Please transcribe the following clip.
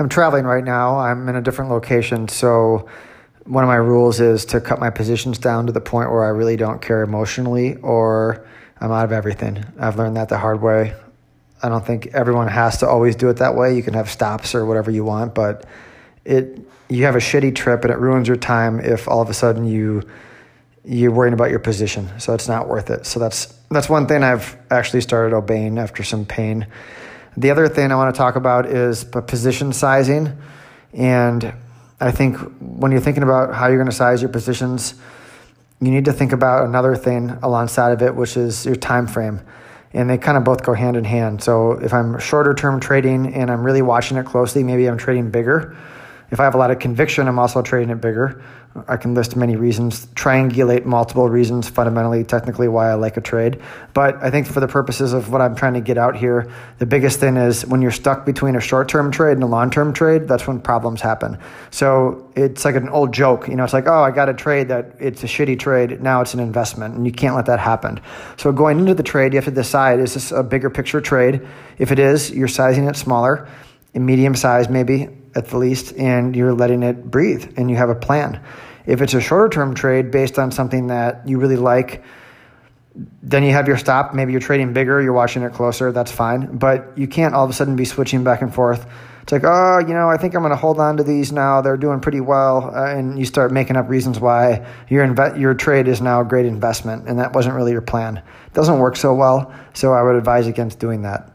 I'm traveling right now. I'm in a different location, so one of my rules is to cut my positions down to the point where I really don't care emotionally or I'm out of everything. I've learned that the hard way. I don't think everyone has to always do it that way. You can have stops or whatever you want, but it you have a shitty trip and it ruins your time if all of a sudden you you're worrying about your position. So it's not worth it. So that's that's one thing I've actually started obeying after some pain. The other thing I want to talk about is position sizing. And I think when you're thinking about how you're going to size your positions, you need to think about another thing alongside of it, which is your time frame. And they kind of both go hand in hand. So if I'm shorter term trading and I'm really watching it closely, maybe I'm trading bigger if I have a lot of conviction, I'm also trading it bigger. I can list many reasons, triangulate multiple reasons, fundamentally, technically, why I like a trade. But I think for the purposes of what I'm trying to get out here, the biggest thing is when you're stuck between a short term trade and a long term trade, that's when problems happen. So it's like an old joke. You know, it's like, oh, I got a trade that it's a shitty trade. Now it's an investment, and you can't let that happen. So going into the trade, you have to decide is this a bigger picture trade? If it is, you're sizing it smaller, a medium size maybe at the least, and you're letting it breathe and you have a plan. If it's a shorter term trade based on something that you really like, then you have your stop. Maybe you're trading bigger, you're watching it closer, that's fine. But you can't all of a sudden be switching back and forth. It's like, oh, you know, I think I'm going to hold on to these now. They're doing pretty well. Uh, and you start making up reasons why your, inve- your trade is now a great investment. And that wasn't really your plan. It doesn't work so well. So I would advise against doing that.